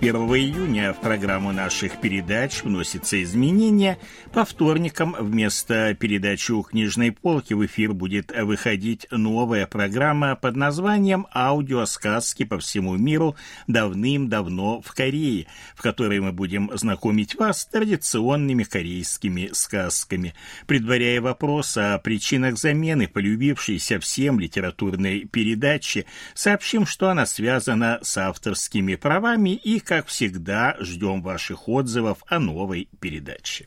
1 июня в программу наших передач вносятся изменения. По вторникам вместо передачи у книжной полки в эфир будет выходить новая программа под названием «Аудиосказки по всему миру давным-давно в Корее», в которой мы будем знакомить вас с традиционными корейскими сказками. Предваряя вопрос о причинах замены полюбившейся всем литературной передачи, сообщим, что она связана с авторскими правами и как всегда, ждем ваших отзывов о новой передаче.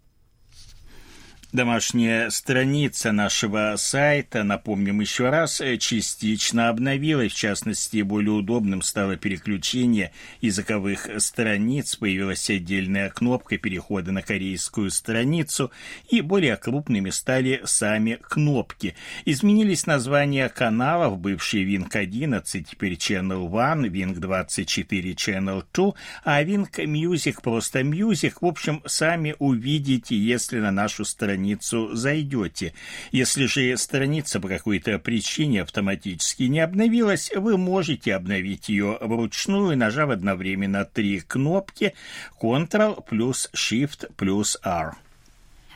Домашняя страница нашего сайта, напомним еще раз, частично обновилась. В частности, более удобным стало переключение языковых страниц. Появилась отдельная кнопка перехода на корейскую страницу. И более крупными стали сами кнопки. Изменились названия каналов. Бывший Wing 11, теперь Channel 1, Wing 24, Channel 2, а Wing Music просто Music. В общем, сами увидите, если на нашу страницу страницу зайдете. Если же страница по какой-то причине автоматически не обновилась, вы можете обновить ее вручную, нажав одновременно три кнопки Ctrl плюс Shift плюс R.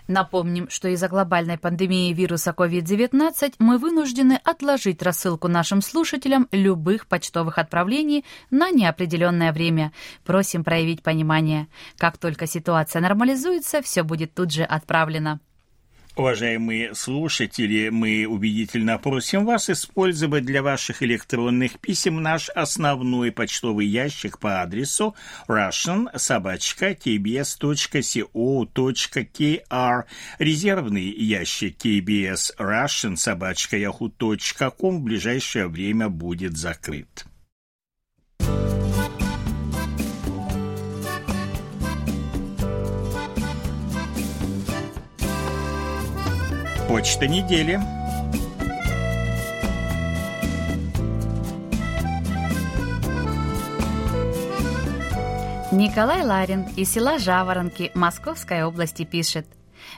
Напомним, что из-за глобальной пандемии вируса COVID-19 мы вынуждены отложить рассылку нашим слушателям любых почтовых отправлений на неопределенное время. Просим проявить понимание. Как только ситуация нормализуется, все будет тут же отправлено. Уважаемые слушатели, мы убедительно просим вас использовать для ваших электронных писем наш основной почтовый ящик по адресу russian-tbs.co.kr, резервный ящик KBS russian-yahoo.com в ближайшее время будет закрыт. Почта недели. Николай Ларин из села Жаворонки Московской области пишет.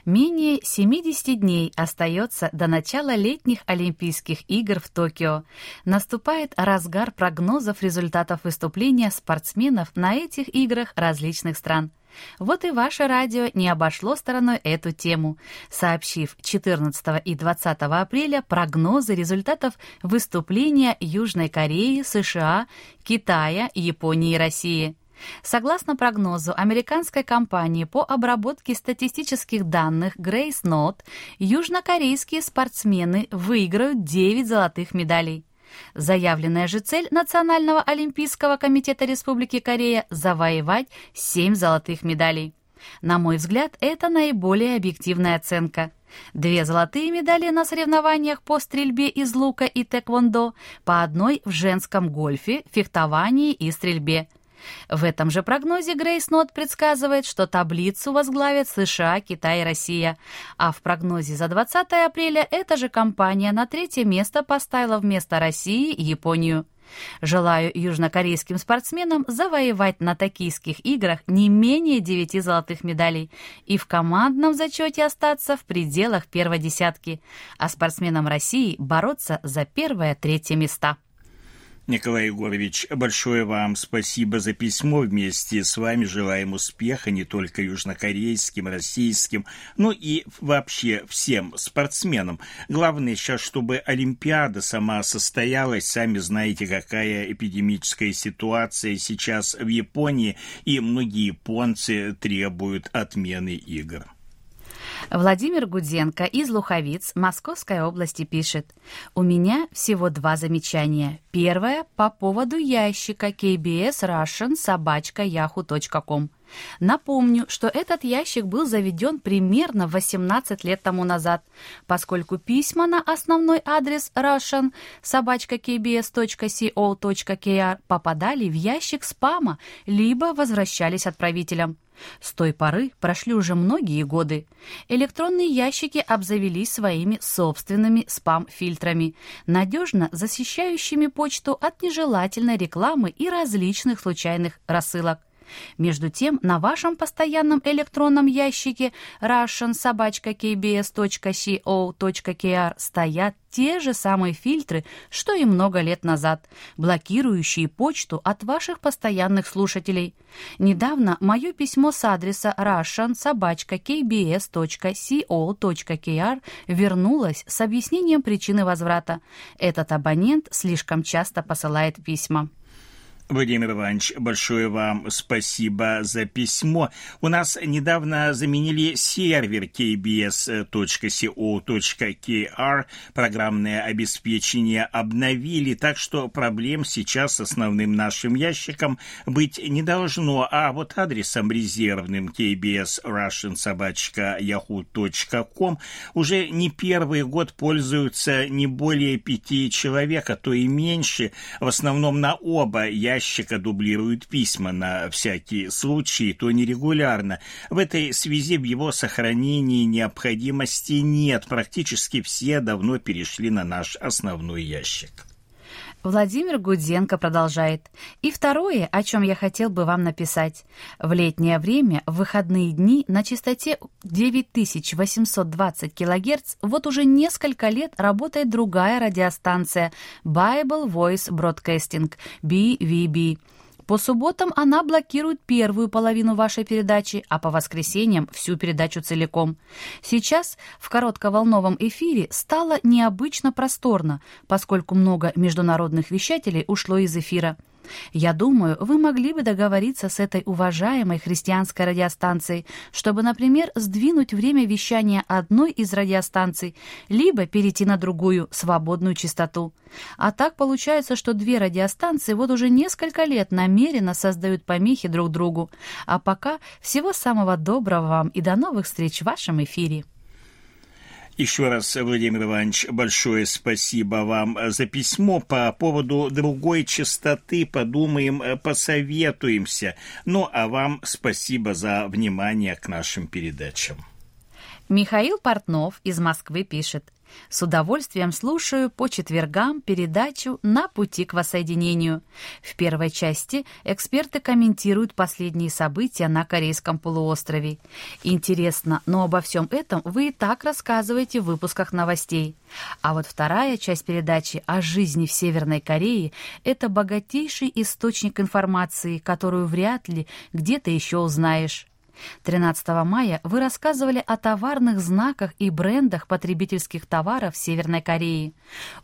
Менее 70 дней остается до начала летних Олимпийских игр в Токио. Наступает разгар прогнозов результатов выступления спортсменов на этих играх различных стран. Вот и ваше радио не обошло стороной эту тему, сообщив 14 и 20 апреля прогнозы результатов выступления Южной Кореи, США, Китая, Японии и России. Согласно прогнозу американской компании по обработке статистических данных Grace Note, южнокорейские спортсмены выиграют 9 золотых медалей. Заявленная же цель Национального олимпийского комитета Республики Корея – завоевать 7 золотых медалей. На мой взгляд, это наиболее объективная оценка. Две золотые медали на соревнованиях по стрельбе из лука и тэквондо, по одной в женском гольфе, фехтовании и стрельбе. В этом же прогнозе Грейс Нот предсказывает, что таблицу возглавят США, Китай и Россия. А в прогнозе за 20 апреля эта же компания на третье место поставила вместо России Японию. Желаю южнокорейским спортсменам завоевать на токийских играх не менее девяти золотых медалей и в командном зачете остаться в пределах первой десятки, а спортсменам России бороться за первое-третье места. Николай Егорович, большое вам спасибо за письмо. Вместе с вами желаем успеха не только южнокорейским, российским, но и вообще всем спортсменам. Главное сейчас, чтобы Олимпиада сама состоялась. Сами знаете, какая эпидемическая ситуация сейчас в Японии, и многие японцы требуют отмены игр. Владимир Гудзенко из Луховиц Московской области пишет. У меня всего два замечания. Первое по поводу ящика KBS Russian собачка yahoo.com. Напомню, что этот ящик был заведен примерно 18 лет тому назад, поскольку письма на основной адрес russian собачка.kbs.co.kr попадали в ящик спама, либо возвращались отправителям. С той поры прошли уже многие годы. Электронные ящики обзавелись своими собственными спам-фильтрами, надежно защищающими почту от нежелательной рекламы и различных случайных рассылок. Между тем, на вашем постоянном электронном ящике russian-kbs.co.kr стоят те же самые фильтры, что и много лет назад, блокирующие почту от ваших постоянных слушателей. Недавно мое письмо с адреса russian-kbs.co.kr вернулось с объяснением причины возврата. Этот абонент слишком часто посылает письма. Владимир Иванович, большое вам спасибо за письмо. У нас недавно заменили сервер kbs.co.kr, программное обеспечение обновили, так что проблем сейчас с основным нашим ящиком быть не должно, а вот адресом резервным kbs russian собачка yahoo.com уже не первый год пользуются не более пяти человек, а то и меньше, в основном на оба ящика заказчика дублируют письма на всякий случай, то нерегулярно. В этой связи в его сохранении необходимости нет. Практически все давно перешли на наш основной ящик. Владимир Гудзенко продолжает. И второе, о чем я хотел бы вам написать. В летнее время, в выходные дни на частоте 9820 кГц вот уже несколько лет работает другая радиостанция Bible Voice Broadcasting, BVB. По субботам она блокирует первую половину вашей передачи, а по воскресеньям всю передачу целиком. Сейчас в коротковолновом эфире стало необычно просторно, поскольку много международных вещателей ушло из эфира. Я думаю, вы могли бы договориться с этой уважаемой христианской радиостанцией, чтобы, например, сдвинуть время вещания одной из радиостанций, либо перейти на другую, свободную частоту. А так получается, что две радиостанции вот уже несколько лет намеренно создают помехи друг другу. А пока всего самого доброго вам и до новых встреч в вашем эфире. Еще раз, Владимир Иванович, большое спасибо вам за письмо. По поводу другой частоты подумаем, посоветуемся. Ну, а вам спасибо за внимание к нашим передачам. Михаил Портнов из Москвы пишет. С удовольствием слушаю по четвергам передачу «На пути к воссоединению». В первой части эксперты комментируют последние события на Корейском полуострове. Интересно, но обо всем этом вы и так рассказываете в выпусках новостей. А вот вторая часть передачи о жизни в Северной Корее – это богатейший источник информации, которую вряд ли где-то еще узнаешь. 13 мая вы рассказывали о товарных знаках и брендах потребительских товаров Северной Кореи.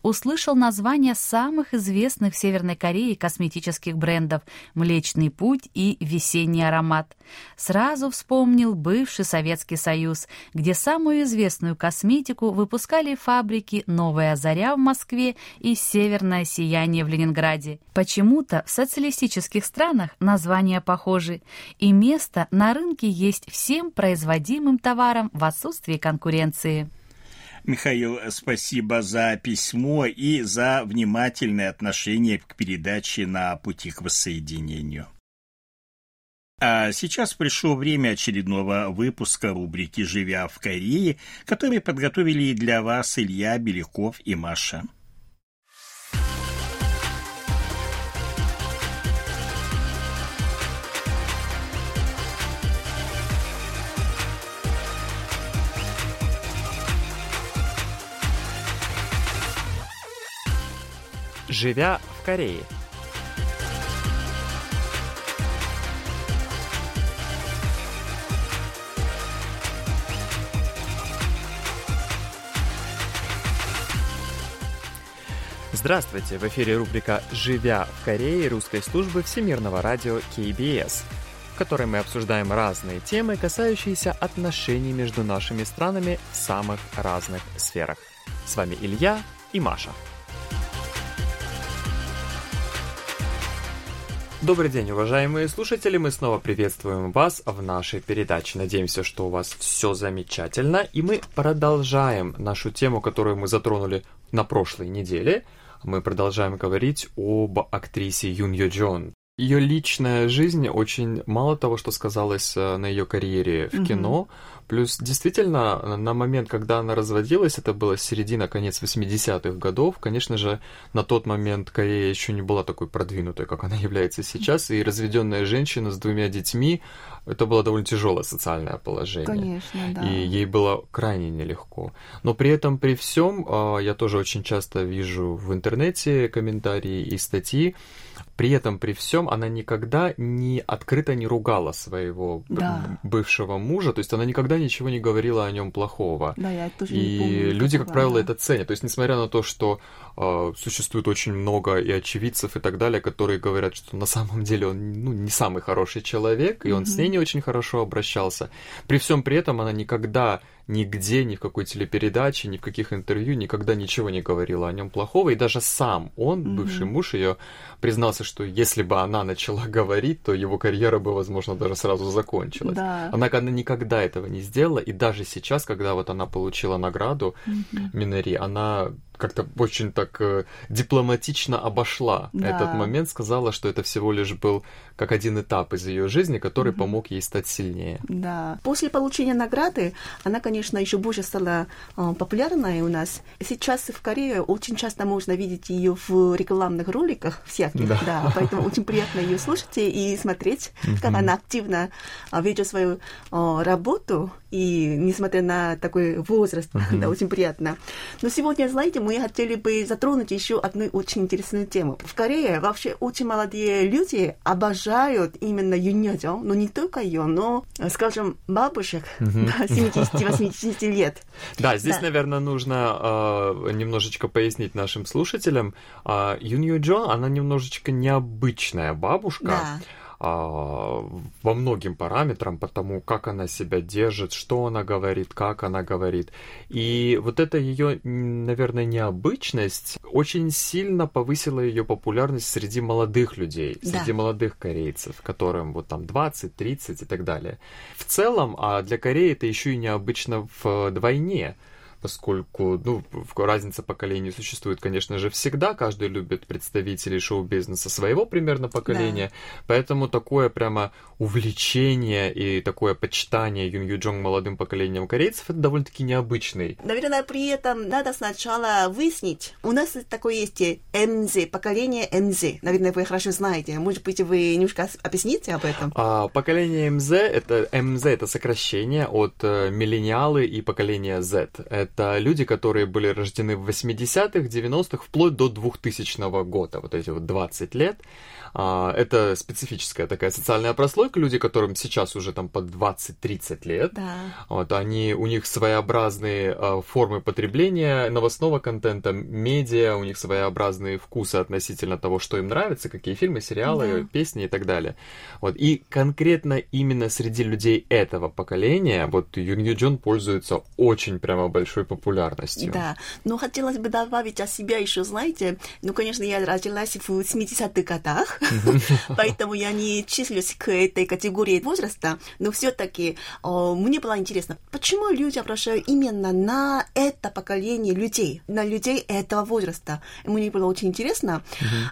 Услышал названия самых известных в Северной Корее косметических брендов «Млечный путь» и «Весенний аромат». Сразу вспомнил бывший Советский Союз, где самую известную косметику выпускали фабрики «Новая заря» в Москве и «Северное сияние» в Ленинграде. Почему-то в социалистических странах названия похожи, и место на рынке рынке есть всем производимым товарам в отсутствии конкуренции. Михаил, спасибо за письмо и за внимательное отношение к передаче на пути к воссоединению. А сейчас пришло время очередного выпуска рубрики «Живя в Корее», который подготовили для вас Илья Беляков и Маша. Живя в Корее. Здравствуйте! В эфире рубрика «Живя в Корее» русской службы Всемирного радио KBS. в которой мы обсуждаем разные темы, касающиеся отношений между нашими странами в самых разных сферах. С вами Илья и Маша. Добрый день, уважаемые слушатели! Мы снова приветствуем вас в нашей передаче. Надеемся, что у вас все замечательно. И мы продолжаем нашу тему, которую мы затронули на прошлой неделе. Мы продолжаем говорить об актрисе Юн Йо Джон. Ее личная жизнь очень мало того, что сказалось э, на ее карьере в кино, Плюс действительно на момент, когда она разводилась, это было середина, конец 80-х годов, конечно же, на тот момент Корея еще не была такой продвинутой, как она является сейчас, и разведенная женщина с двумя детьми, это было довольно тяжелое социальное положение. Конечно, да. И ей было крайне нелегко. Но при этом, при всем, а, я тоже очень часто вижу в интернете комментарии и статьи, при этом, при всем, она никогда не открыто не ругала своего да. бывшего мужа, то есть она никогда ничего не говорила о нем плохого. Да, я тоже и не помню, люди, как такого, правило, да. это ценят. То есть, несмотря на то, что э, существует очень много и очевидцев и так далее, которые говорят, что на самом деле он ну, не самый хороший человек, и он с ней не очень хорошо обращался. При всем при этом она никогда нигде, ни в какой телепередаче, ни в каких интервью никогда ничего не говорила о нем плохого. И даже сам он, Мгм. бывший муж ее, признался, что если бы она начала говорить, то его карьера бы, возможно, даже сразу закончилась. Да. Однако она никогда этого не сделала, и даже сейчас, когда вот она получила награду Мгм. Минари, она как-то очень так э, дипломатично обошла Да. этот момент, сказала, что это всего лишь был как один этап из ее жизни, который Мгм. помог ей стать сильнее. Да. После получения награды она, конечно, еще больше стала э, популярной у нас. Сейчас в Корее очень часто можно видеть ее в рекламных роликах всяких, Да. да. Поэтому очень приятно ее слушать и смотреть, как она активно э, ведет свою э, работу и несмотря на такой возраст, да, очень приятно. Но сегодня, знаете, мы хотели бы затронуть еще одну очень интересную тему. В Корее вообще очень молодые люди обожают именно Юньёджо, но не только ее, но, скажем, бабушек да, 70-80 лет. Да, здесь, Да. наверное, нужно э, немножечко пояснить нашим слушателям. Э, Юн Ю Джо, она немножечко необычная бабушка. Да. А, по многим параметрам, потому как она себя держит, что она говорит, как она говорит. И вот эта ее, наверное, необычность очень сильно повысила ее популярность среди молодых людей, Да. среди молодых корейцев, которым вот там 20, 30 и так далее. В целом, а для Кореи это еще и необычно вдвойне поскольку, ну, разница поколений существует, конечно же, всегда. Каждый любит представителей шоу-бизнеса своего примерно поколения. Поэтому такое прямо увлечение и такое почитание Юн Ю Джонг молодым поколением корейцев это довольно-таки необычный. Наверное, при этом надо сначала выяснить. У нас такое есть МЗ, поколение МЗ. Наверное, вы хорошо знаете. Может быть, вы немножко объясните об этом? А поколение МЗ это МЗ это сокращение от э, миллениалы и поколения Z. Это люди, которые были рождены в 80-х, 90-х, вплоть до 2000 года, вот эти вот 20 лет. А, это специфическая такая социальная прослойка, люди, которым сейчас уже там по 20-30 лет. Да. Вот, они, у них своеобразные э, формы потребления новостного контента, медиа, у них своеобразные вкусы относительно того, что им нравится, какие фильмы, сериалы, Да. песни и так далее. Вот, и конкретно именно среди людей этого поколения, вот Юн Ю Джон пользуется очень прямо большой популярностью. Да, но хотелось бы добавить о себя еще, знаете, ну, конечно, я родилась в 70-х годах, поэтому я не числюсь к этой категории возраста, но все-таки мне было интересно, почему люди обращают именно на это поколение людей, на людей этого возраста. Мне было очень интересно.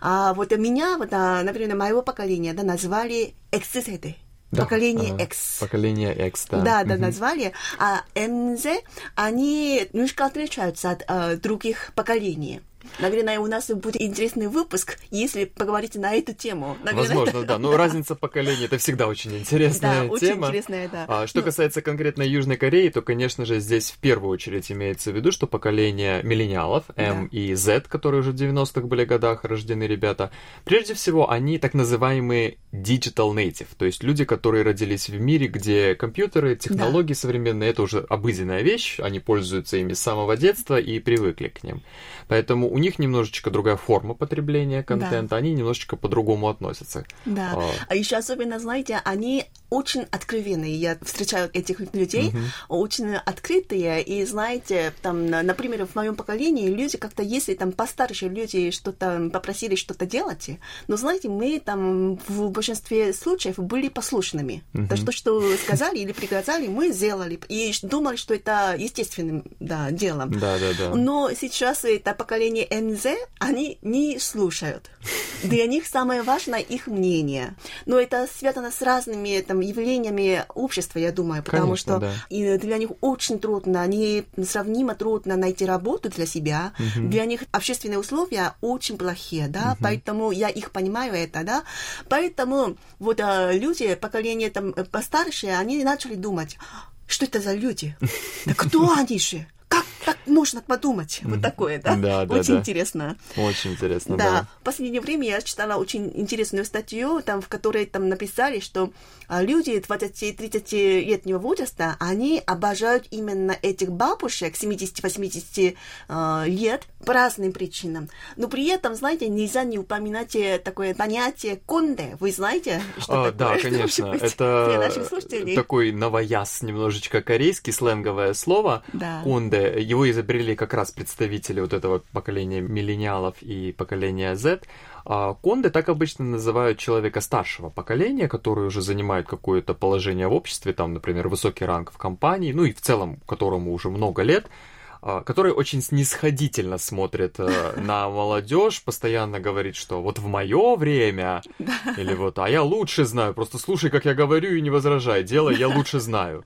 А вот меня, вот, а, например, моего поколения, да, назвали X-세대. Да, Поколение X. Поколение X, да. Да, да, назвали. А МЗ, они немножко отличаются от э, других поколений. Наверное, у нас будет интересный выпуск, если поговорить на эту тему. Наверное, Возможно, да. Но разница поколений это всегда очень интересная Да, очень тема. интересная, да. А что Ну, касается конкретно Южной Кореи, то, конечно же, здесь в первую очередь имеется в виду, что поколение миллениалов, М и Z, которые уже в 90-х были годах рождены ребята, прежде всего, они так называемые digital native, то есть люди, которые родились в мире, где компьютеры, технологии современные, это уже обыденная вещь, они пользуются ими с самого детства и привыкли к ним. Поэтому у них немножечко другая форма потребления контента, да. они немножечко по-другому относятся. Да. А, а еще особенно, знаете, они очень откровенные. Я встречаю этих людей, mm-hmm. очень открытые. И знаете, там, например, в моем поколении люди как-то, если там постарше люди что-то попросили что-то делать, но знаете, мы там в большинстве случаев были послушными. Mm-hmm. То, что, что сказали или приказали, мы сделали. И думали, что это естественным да, делом. Да, да, да. Но сейчас это поколение МЗ, они не слушают. Для них самое важное их мнение. Но это связано с разными там, явлениями общества, я думаю, потому Конечно, что да. и для них очень трудно, несравнимо трудно найти работу для себя. Угу. Для них общественные условия очень плохие, да, угу. поэтому я их понимаю это, да. Поэтому вот а, люди, поколение там постарше, они начали думать, что это за люди? Да кто они же? Как так можно подумать? Вот такое, да? Да, да, Очень да. интересно. Очень интересно, да. Да. В последнее время я читала очень интересную статью, там, в которой там написали, что люди 20-30-летнего возраста, они обожают именно этих бабушек 70-80 э, лет по разным причинам. Но при этом, знаете, нельзя не упоминать такое понятие конде. Вы знаете, что а, такое? Да, конечно. Это такой новояз, немножечко корейский, сленговое слово. Да. Конде его изобрели как раз представители вот этого поколения миллениалов и поколения Z. А конды так обычно называют человека старшего поколения, который уже занимает какое-то положение в обществе, там, например, высокий ранг в компании, ну и в целом, которому уже много лет, а, который очень снисходительно смотрит э, на молодежь, постоянно говорит, что вот в мое время, или вот, а я лучше знаю, просто слушай, как я говорю, и не возражай, делай, я лучше знаю.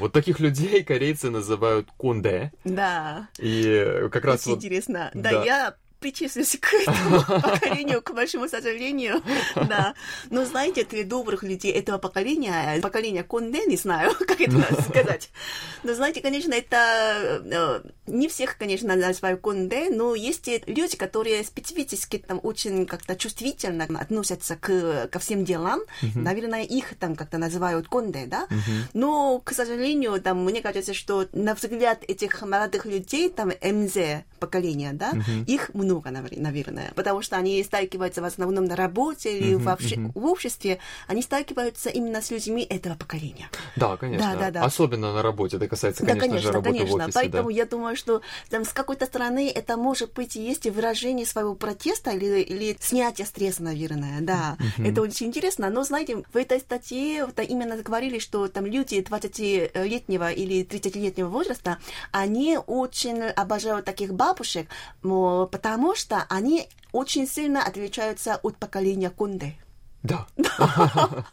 Вот таких людей корейцы называют кунде. Да. И как раз Очень вот... интересно. Да, да, я причислюсь к этому поколению, к большому сожалению, да. Но знаете, для добрых людей этого поколения, поколения Конде, не знаю, как это сказать. Но знаете, конечно, это не всех, конечно, называют Конде, но есть люди, которые специфически там очень как-то чувствительно относятся к, ко всем делам. Наверное, их там как-то называют Конде, да. Но, к сожалению, там, мне кажется, что на взгляд этих молодых людей, там, МЗ поколения, да, их много много, наверное, потому что они сталкиваются в основном на работе или uh-huh, вообще uh-huh. в обществе, они сталкиваются именно с людьми этого поколения. Да, конечно. Да, да, да. Особенно на работе, это касается, конечно, да, конечно же, работы конечно. в офисе. Поэтому да. я думаю, что там, с какой-то стороны это может быть и есть выражение своего протеста или, или снятие стресса, наверное, да. Uh-huh. Это очень интересно, но, знаете, в этой статье это именно говорили, что там люди 20-летнего или 30-летнего возраста, они очень обожают таких бабушек, потому что они очень сильно отличаются от поколения Конде. Да.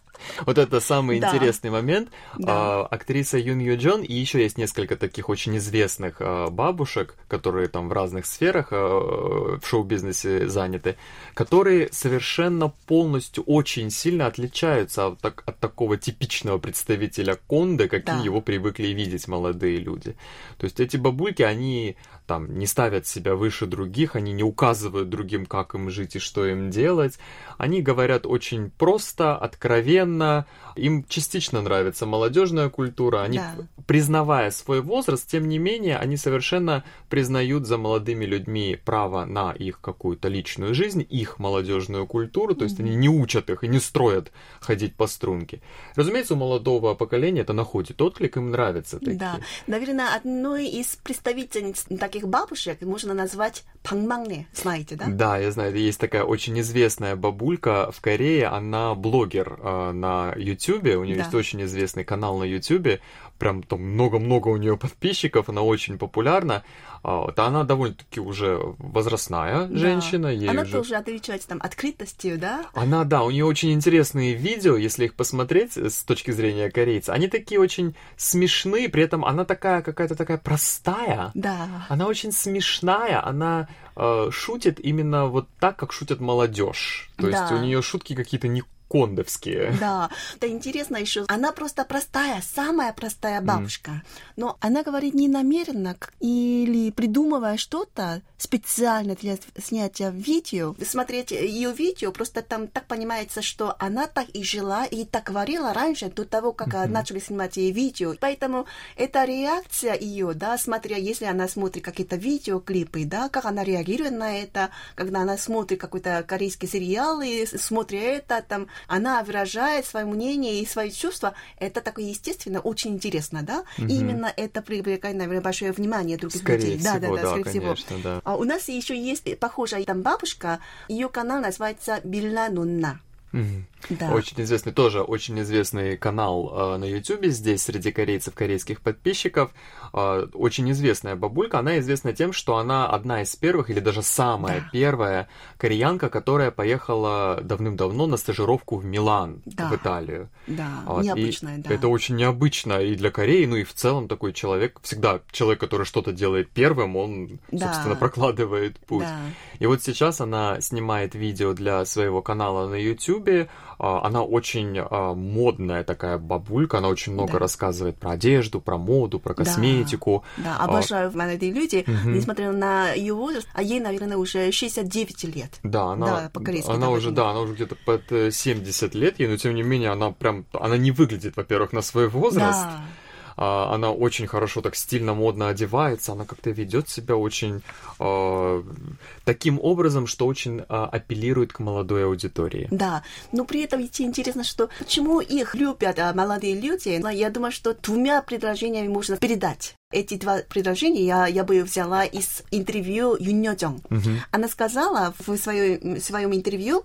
Вот это самый интересный момент. А, актриса Юн Ю Джон, и еще есть несколько таких очень известных а, бабушек, которые там в разных сферах а, в шоу-бизнесе заняты, которые совершенно полностью очень сильно отличаются от, от такого типичного представителя Конде, каким его привыкли видеть молодые люди. То есть эти бабульки, они там не ставят себя выше других, они не указывают другим, как им жить и что им делать. Они говорят очень просто, откровенно. Им частично нравится молодежная культура. Они, да. признавая свой возраст, тем не менее, они совершенно признают за молодыми людьми право на их какую-то личную жизнь, их молодежную культуру. То есть mm-hmm. они не учат их и не строят ходить по струнке. Разумеется, у молодого поколения это находит отклик, им нравится такие. Да, наверное, одной из представительниц таких бабушек можно назвать пангмангне, знаете, да? Да, я знаю, есть такая очень известная бабулька в Корее, она блогер э, на Ютубе, у нее да. есть очень известный канал на Ютубе, прям там много-много у нее подписчиков, она очень популярна. А, вот, она довольно-таки уже возрастная да. женщина. Ей она уже... тоже отличается там открытостью, да? Она, да, у нее очень интересные видео, если их посмотреть с точки зрения корейца. Они такие очень смешные, при этом она такая какая-то такая простая. Да. Она очень смешная, она э, шутит именно вот так, как шутит молодежь. То да. есть у нее шутки какие-то не кондовские. Да, это интересно еще. Она просто простая, самая простая бабушка. Mm. Но она говорит не намеренно или придумывая что-то специально для снятия видео. Смотреть ее видео, просто там так понимается, что она так и жила, и так говорила раньше, до того, как mm-hmm. начали снимать ей видео. Поэтому эта реакция ее, да, смотря, если она смотрит какие-то видеоклипы, да, как она реагирует на это, когда она смотрит какой-то корейский сериал и смотрит это, там, она выражает свое мнение и свои чувства. Это такое естественно, очень интересно, да? Угу. И именно это привлекает, наверное, большое внимание других скорее людей. Всего, да, да, да, скорее конечно, всего. Да. А у нас еще есть похожая там бабушка, ее канал называется Билла Нунна. Да. Очень известный, тоже очень известный канал э, на YouTube здесь среди корейцев, корейских подписчиков. Э, очень известная бабулька. Она известна тем, что она одна из первых или даже самая да. первая кореянка, которая поехала давным-давно на стажировку в Милан, да. в Италию. Да, вот. необычная, и да. Это очень необычно и для Кореи, ну и в целом такой человек, всегда человек, который что-то делает первым, он, да. собственно, прокладывает путь. Да. И вот сейчас она снимает видео для своего канала на YouTube, а, она очень а, модная такая бабулька, она очень много да. рассказывает про одежду, про моду, про косметику. Да, да обожаю молодые люди, угу. несмотря на ее возраст, а ей, наверное, уже 69 лет. Да, она, да, по-корейски. Она уже, да, она уже где-то под 70 лет ей, но тем не менее она прям, она не выглядит, во-первых, на свой возраст. Да а, она очень хорошо так стильно, модно одевается, она как-то ведет себя очень э, таким образом, что очень э, апеллирует к молодой аудитории. Да, но при этом ведь интересно, что почему их любят а, молодые люди, я думаю, что двумя предложениями можно передать. Эти два предложения я, я бы взяла из интервью Юн Йожong. Угу. Она сказала в своем, своем интервью,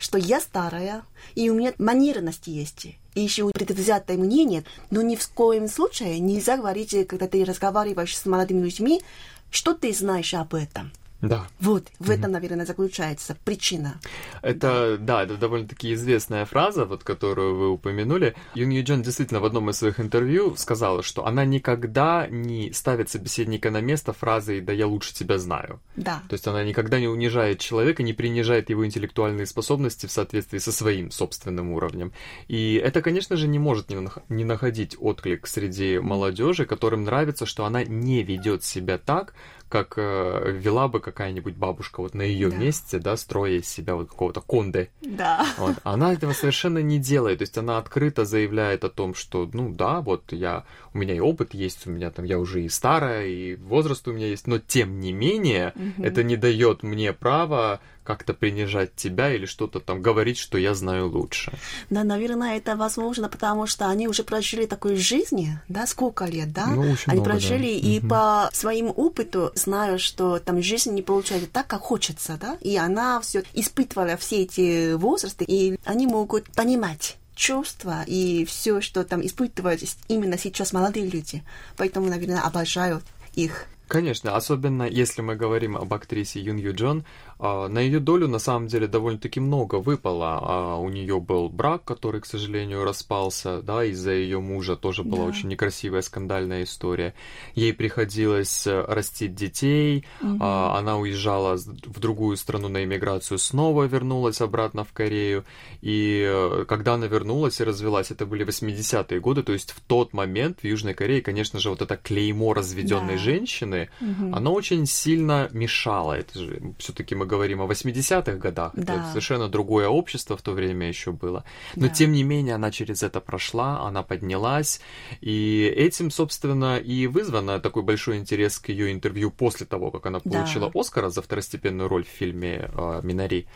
что я старая, и у меня манерность есть, и еще предвзятое мнение, но ни в коем случае нельзя говорить, когда ты разговариваешь с молодыми людьми, что ты знаешь об этом. Да. Вот, в этом, наверное, заключается причина. Это, да, это довольно-таки известная фраза, вот, которую вы упомянули. Юн Юджон действительно в одном из своих интервью сказала, что она никогда не ставит собеседника на место фразой «да я лучше тебя знаю». Да. То есть она никогда не унижает человека, не принижает его интеллектуальные способности в соответствии со своим собственным уровнем. И это, конечно же, не может не находить отклик среди молодежи, которым нравится, что она не ведет себя так, как э, вела бы какая-нибудь бабушка вот на ее да. месте, да, строя из себя вот какого-то конде. Да. Вот. Она этого совершенно не делает, то есть она открыто заявляет о том, что, ну да, вот я, у меня и опыт есть, у меня там, я уже и старая, и возраст у меня есть, но тем не менее, угу. это не дает мне права как-то принижать тебя или что-то там говорить, что я знаю лучше. Да, наверное, это возможно, потому что они уже прожили такой жизни, да, сколько лет, да? Ну, очень они много, прожили да. и угу. по своим опыту знают, что там жизнь не получается так, как хочется, да? И она все испытывала все эти возрасты, и они могут понимать чувства и все, что там испытывают именно сейчас молодые люди. Поэтому, наверное, обожают их. Конечно, особенно если мы говорим об актрисе Юн Ю Джон, на ее долю на самом деле довольно-таки много выпало. А, у нее был брак, который, к сожалению, распался, да, из-за ее мужа тоже была да. очень некрасивая скандальная история. Ей приходилось э, растить детей, угу. она уезжала в другую страну на иммиграцию, снова вернулась обратно в Корею. И э, когда она вернулась и развелась, это были 80-е годы, то есть в тот момент в Южной Корее, конечно же, вот это клеймо разведенной да. женщины, угу. оно очень сильно мешало. Это же все-таки мы говорим о 80-х годах, да. это совершенно другое общество в то время еще было. Но да. тем не менее она через это прошла, она поднялась, и этим, собственно, и вызвано такой большой интерес к ее интервью после того, как она получила да. Оскара за второстепенную роль в фильме э, Минари,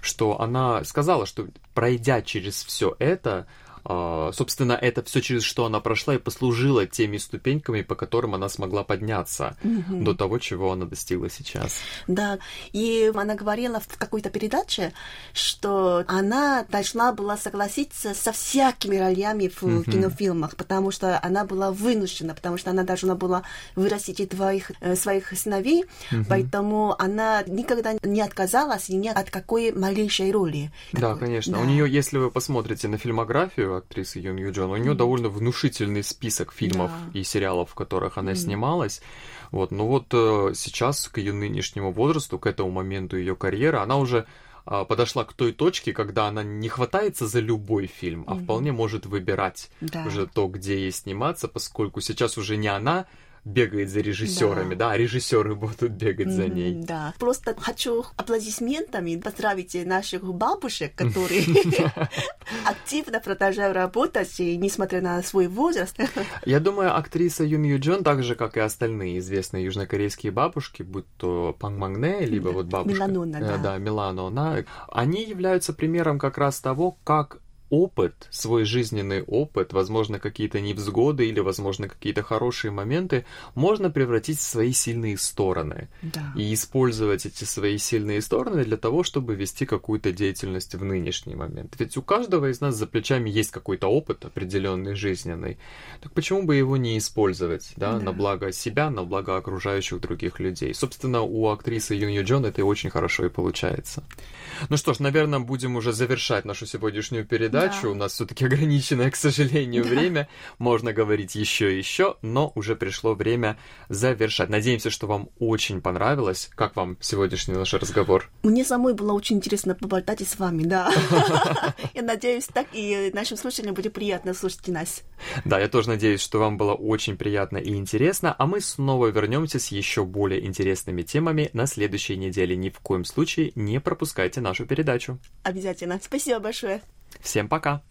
что она сказала, что пройдя через все это, собственно, это все, через что она прошла, и послужило теми ступеньками, по которым она смогла подняться mm-hmm. до того, чего она достигла сейчас. Да, и она говорила в какой-то передаче, что она должна была согласиться со всякими ролями в mm-hmm. кинофильмах, потому что она была вынуждена, потому что она должна была вырастить двоих э, своих сыновей, mm-hmm. поэтому она никогда не отказалась ни от какой малейшей роли. Да, конечно. Да. У нее, если вы посмотрите на фильмографию, актрисы Юн Ю Джон. У нее довольно внушительный список фильмов да. и сериалов, в которых она mm. снималась. Вот, но вот э, сейчас, к ее нынешнему возрасту, к этому моменту ее карьеры, она уже а, подошла к той точке, когда она не хватается за любой фильм, а mm-hmm. вполне может выбирать да. уже то, где ей сниматься, поскольку сейчас уже не она бегает за режиссерами, да, да а режиссеры будут бегать mm-hmm, за ней. Да. Просто хочу аплодисментами поздравить наших бабушек, которые активно продолжают работать, несмотря на свой возраст. Я думаю, актриса Юм Ю Джон, так же, как и остальные известные южнокорейские бабушки, будь то Панг Магне, либо вот бабушка... Меланона, э, да. Да, Меланона. Они являются примером как раз того, как опыт, свой жизненный опыт, возможно, какие-то невзгоды или, возможно, какие-то хорошие моменты можно превратить в свои сильные стороны. Да. И использовать эти свои сильные стороны для того, чтобы вести какую-то деятельность в нынешний момент. Ведь у каждого из нас за плечами есть какой-то опыт определенный жизненный. Так почему бы его не использовать, да, да. на благо себя, на благо окружающих других людей? Собственно, у актрисы Юн Ю Джон это очень хорошо и получается. Ну что ж, наверное, будем уже завершать нашу сегодняшнюю передачу. Да. У нас все-таки ограниченное, к сожалению, да. время. Можно говорить еще и еще, но уже пришло время завершать. Надеемся, что вам очень понравилось. Как вам сегодняшний наш разговор? Мне самой было очень интересно поболтать с вами, да. Я надеюсь, так и нашим слушателям будет приятно слушать нас. Да, я тоже надеюсь, что вам было очень приятно и интересно, а мы снова вернемся с еще более интересными темами на следующей неделе. Ни в коем случае не пропускайте нашу передачу. Обязательно. Спасибо большое. Всем пока.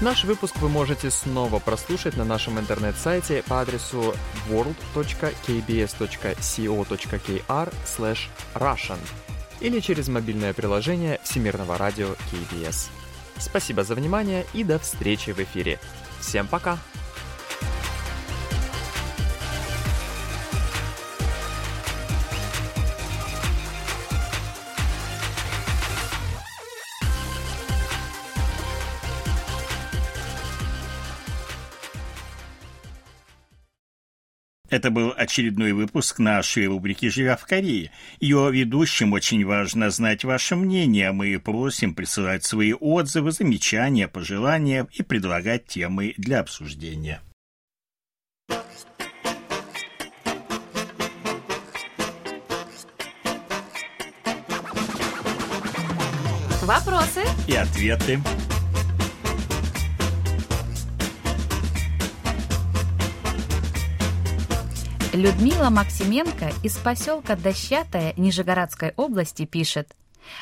Наш выпуск вы можете снова прослушать на нашем интернет-сайте по адресу world.kbs.co.kr/russian или через мобильное приложение Всемирного радио KBS. Спасибо за внимание и до встречи в эфире. Всем пока! Это был очередной выпуск нашей рубрики «Живя в Корее». Ее ведущим очень важно знать ваше мнение. Мы просим присылать свои отзывы, замечания, пожелания и предлагать темы для обсуждения. Вопросы и ответы. Людмила Максименко из поселка Дощатая Нижегородской области пишет.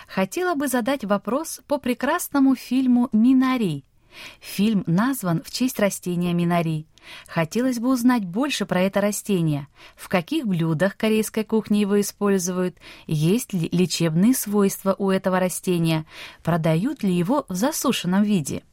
Хотела бы задать вопрос по прекрасному фильму «Минари». Фильм назван в честь растения минари. Хотелось бы узнать больше про это растение. В каких блюдах корейской кухни его используют? Есть ли лечебные свойства у этого растения? Продают ли его в засушенном виде?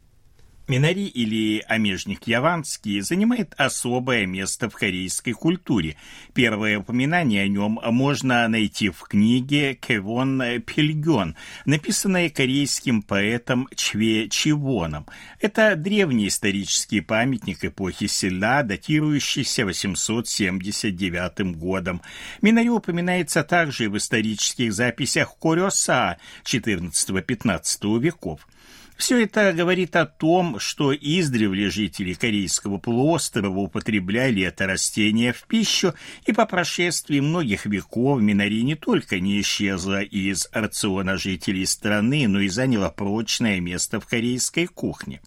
Минари или омежник яванский занимает особое место в корейской культуре. Первое упоминание о нем можно найти в книге Кевон Пильгён, написанной корейским поэтом Чве Чивоном. Это древний исторический памятник эпохи Сilla, датирующийся 879 годом. Минари упоминается также в исторических записях Корёса XIV-XV веков. Все это говорит о том, что издревле жители Корейского полуострова употребляли это растение в пищу, и по прошествии многих веков минари не только не исчезла из рациона жителей страны, но и заняла прочное место в корейской кухне.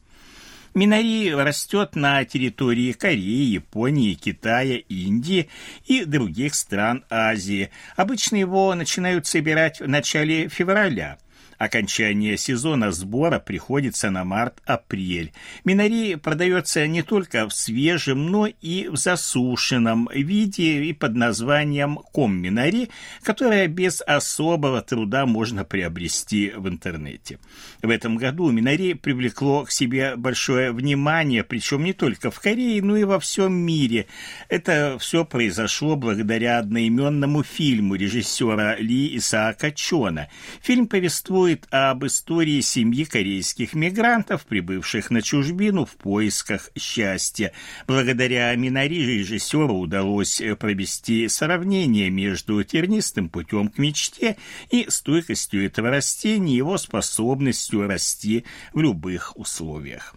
Минари растет на территории Кореи, Японии, Китая, Индии и других стран Азии. Обычно его начинают собирать в начале февраля – Окончание сезона сбора приходится на март-апрель. Минари продается не только в свежем, но и в засушенном виде и под названием ком-минари, которое без особого труда можно приобрести в интернете. В этом году минари привлекло к себе большое внимание, причем не только в Корее, но и во всем мире. Это все произошло благодаря одноименному фильму режиссера Ли Исаака Чона. Фильм повествует об истории семьи корейских мигрантов, прибывших на чужбину в поисках счастья. Благодаря Минари режиссеру удалось провести сравнение между тернистым путем к мечте и стойкостью этого растения, его способностью расти в любых условиях.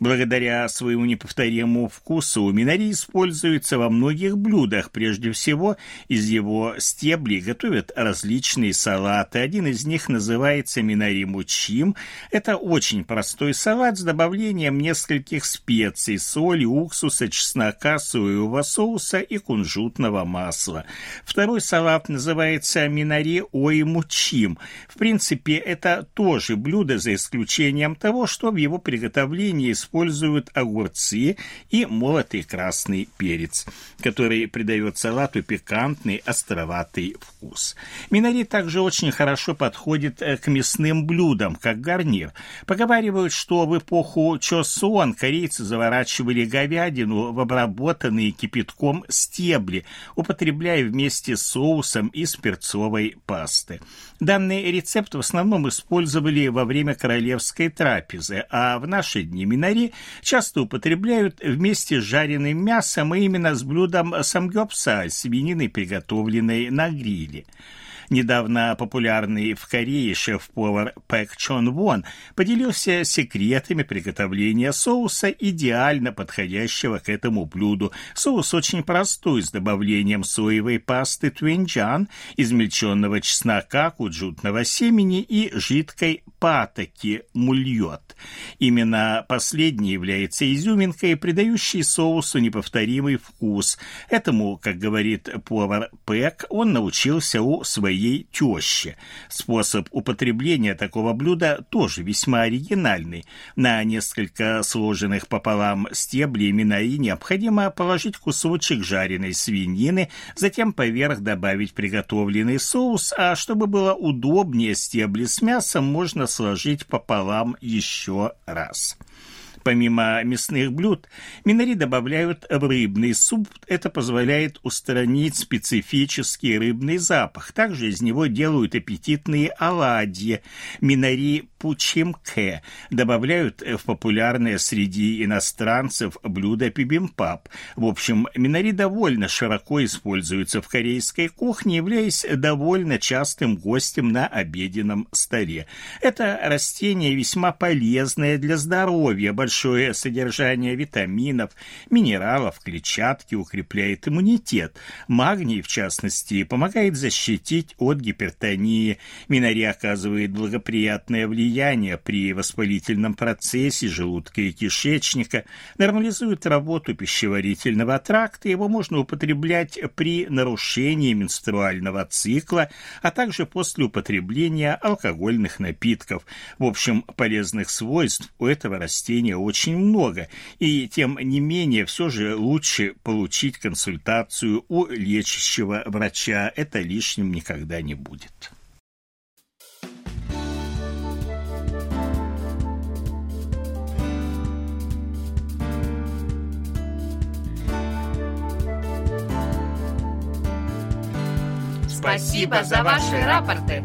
Благодаря своему неповторимому вкусу минари используется во многих блюдах. Прежде всего, из его стеблей готовят различные салаты. Один из них называется минари мучим. Это очень простой салат с добавлением нескольких специй, соли, уксуса, чеснока, соевого соуса и кунжутного масла. Второй салат называется минари ой мучим. В принципе, это тоже блюдо, за исключением того, что в его приготовлении используется используют огурцы и молотый красный перец, который придает салату пикантный, островатый вкус. Минари также очень хорошо подходит э, к мясным блюдам, как гарнир. Поговаривают, что в эпоху Чосон корейцы заворачивали говядину в обработанные кипятком стебли, употребляя вместе с соусом из перцовой пасты. Данный рецепт в основном использовали во время королевской трапезы, а в наши дни минари часто употребляют вместе с жареным мясом и именно с блюдом самгёпса, свинины, приготовленной на гриле. Недавно популярный в Корее шеф-повар Пэк Чон Вон поделился секретами приготовления соуса, идеально подходящего к этому блюду. Соус очень простой, с добавлением соевой пасты твинджан, измельченного чеснока, куджутного семени и жидкой патоки мульот. Именно последний является изюминкой, придающей соусу неповторимый вкус. Этому, как говорит повар Пэк, он научился у своей своей теще. Способ употребления такого блюда тоже весьма оригинальный. На несколько сложенных пополам стеблей минаи необходимо положить кусочек жареной свинины, затем поверх добавить приготовленный соус, а чтобы было удобнее стебли с мясом можно сложить пополам еще раз. Помимо мясных блюд, минари добавляют в рыбный суп. Это позволяет устранить специфический рыбный запах. Также из него делают аппетитные оладьи. Минари пучимке добавляют в популярное среди иностранцев блюдо пибимпап. В общем, минари довольно широко используются в корейской кухне, являясь довольно частым гостем на обеденном столе. Это растение весьма полезное для здоровья, большое большое содержание витаминов, минералов, клетчатки укрепляет иммунитет. Магний, в частности, помогает защитить от гипертонии. Минари оказывает благоприятное влияние при воспалительном процессе желудка и кишечника, нормализует работу пищеварительного тракта, его можно употреблять при нарушении менструального цикла, а также после употребления алкогольных напитков. В общем, полезных свойств у этого растения очень много, и тем не менее все же лучше получить консультацию у лечащего врача. Это лишним никогда не будет. Спасибо за ваши рапорты.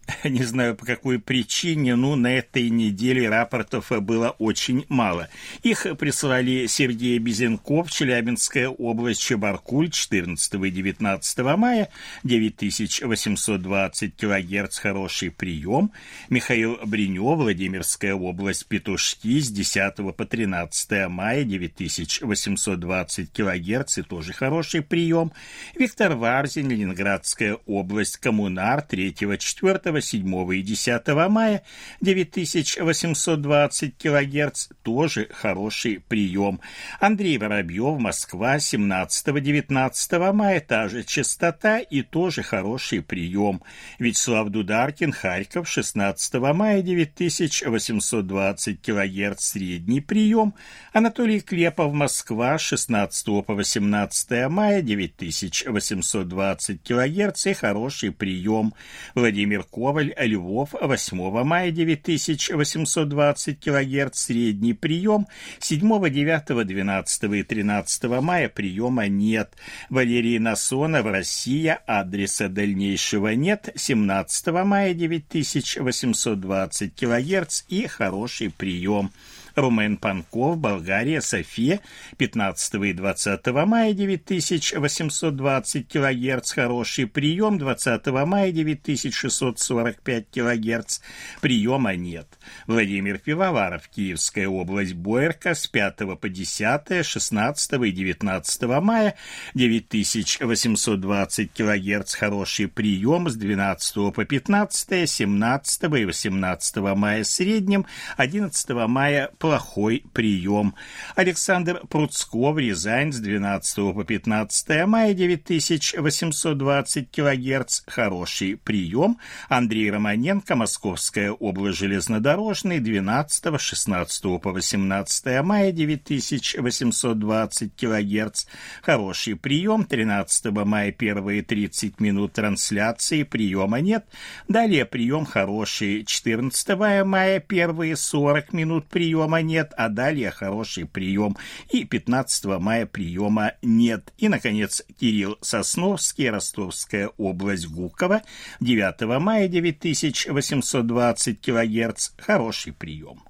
не знаю по какой причине, но на этой неделе рапортов было очень мало. Их прислали Сергей Безенков, Челябинская область, Чебаркуль, 14 и 19 мая, 9820 килогерц, хороший прием. Михаил Бринев, Владимирская область, Петушки, с 10 по 13 мая, 9820 килогерц, и тоже хороший прием. Виктор Варзин, Ленинградская область, Коммунар, 3-4 7 и 10 мая 9820 кГц тоже хороший прием. Андрей Воробьев, Москва, 17-19 мая, та же частота и тоже хороший прием. Вячеслав Дударкин, Харьков, 16 мая, 9820 кГц, средний прием. Анатолий Клепов, Москва, 16 по 18 мая, 9820 кГц и хороший прием. Владимир Коваль, Львов, 8 мая, 9820 кГц, средний прием. 7, 9, 12 и 13 мая приема нет. Валерий Насонов, Россия, адреса дальнейшего нет. 17 мая 9820 кГц и хороший прием. Румен Панков, Болгария, София, 15 и 20 мая 9820 кГц, хороший прием, 20 мая 9645 кГц, приема нет. Владимир Пивоваров, Киевская область, Боярка, с 5 по 10, 16 и 19 мая 9820 кГц, хороший прием, с 12 по 15, 17 и 18 мая средним, 11 мая плохой прием. Александр Пруцков, Рязань, с 12 по 15 мая 9820 кГц, хороший прием. Андрей Романенко, Московская область, железнодорожный, 12, 16 по 18 мая 9820 кГц, хороший прием. 13 мая первые 30 минут трансляции, приема нет. Далее прием хороший. 14 мая первые 40 минут приема приема нет, а далее хороший прием. И 15 мая приема нет. И, наконец, Кирилл Сосновский, Ростовская область, Гуково, 9 мая 9820 килогерц, хороший прием.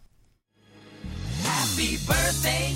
Happy birthday,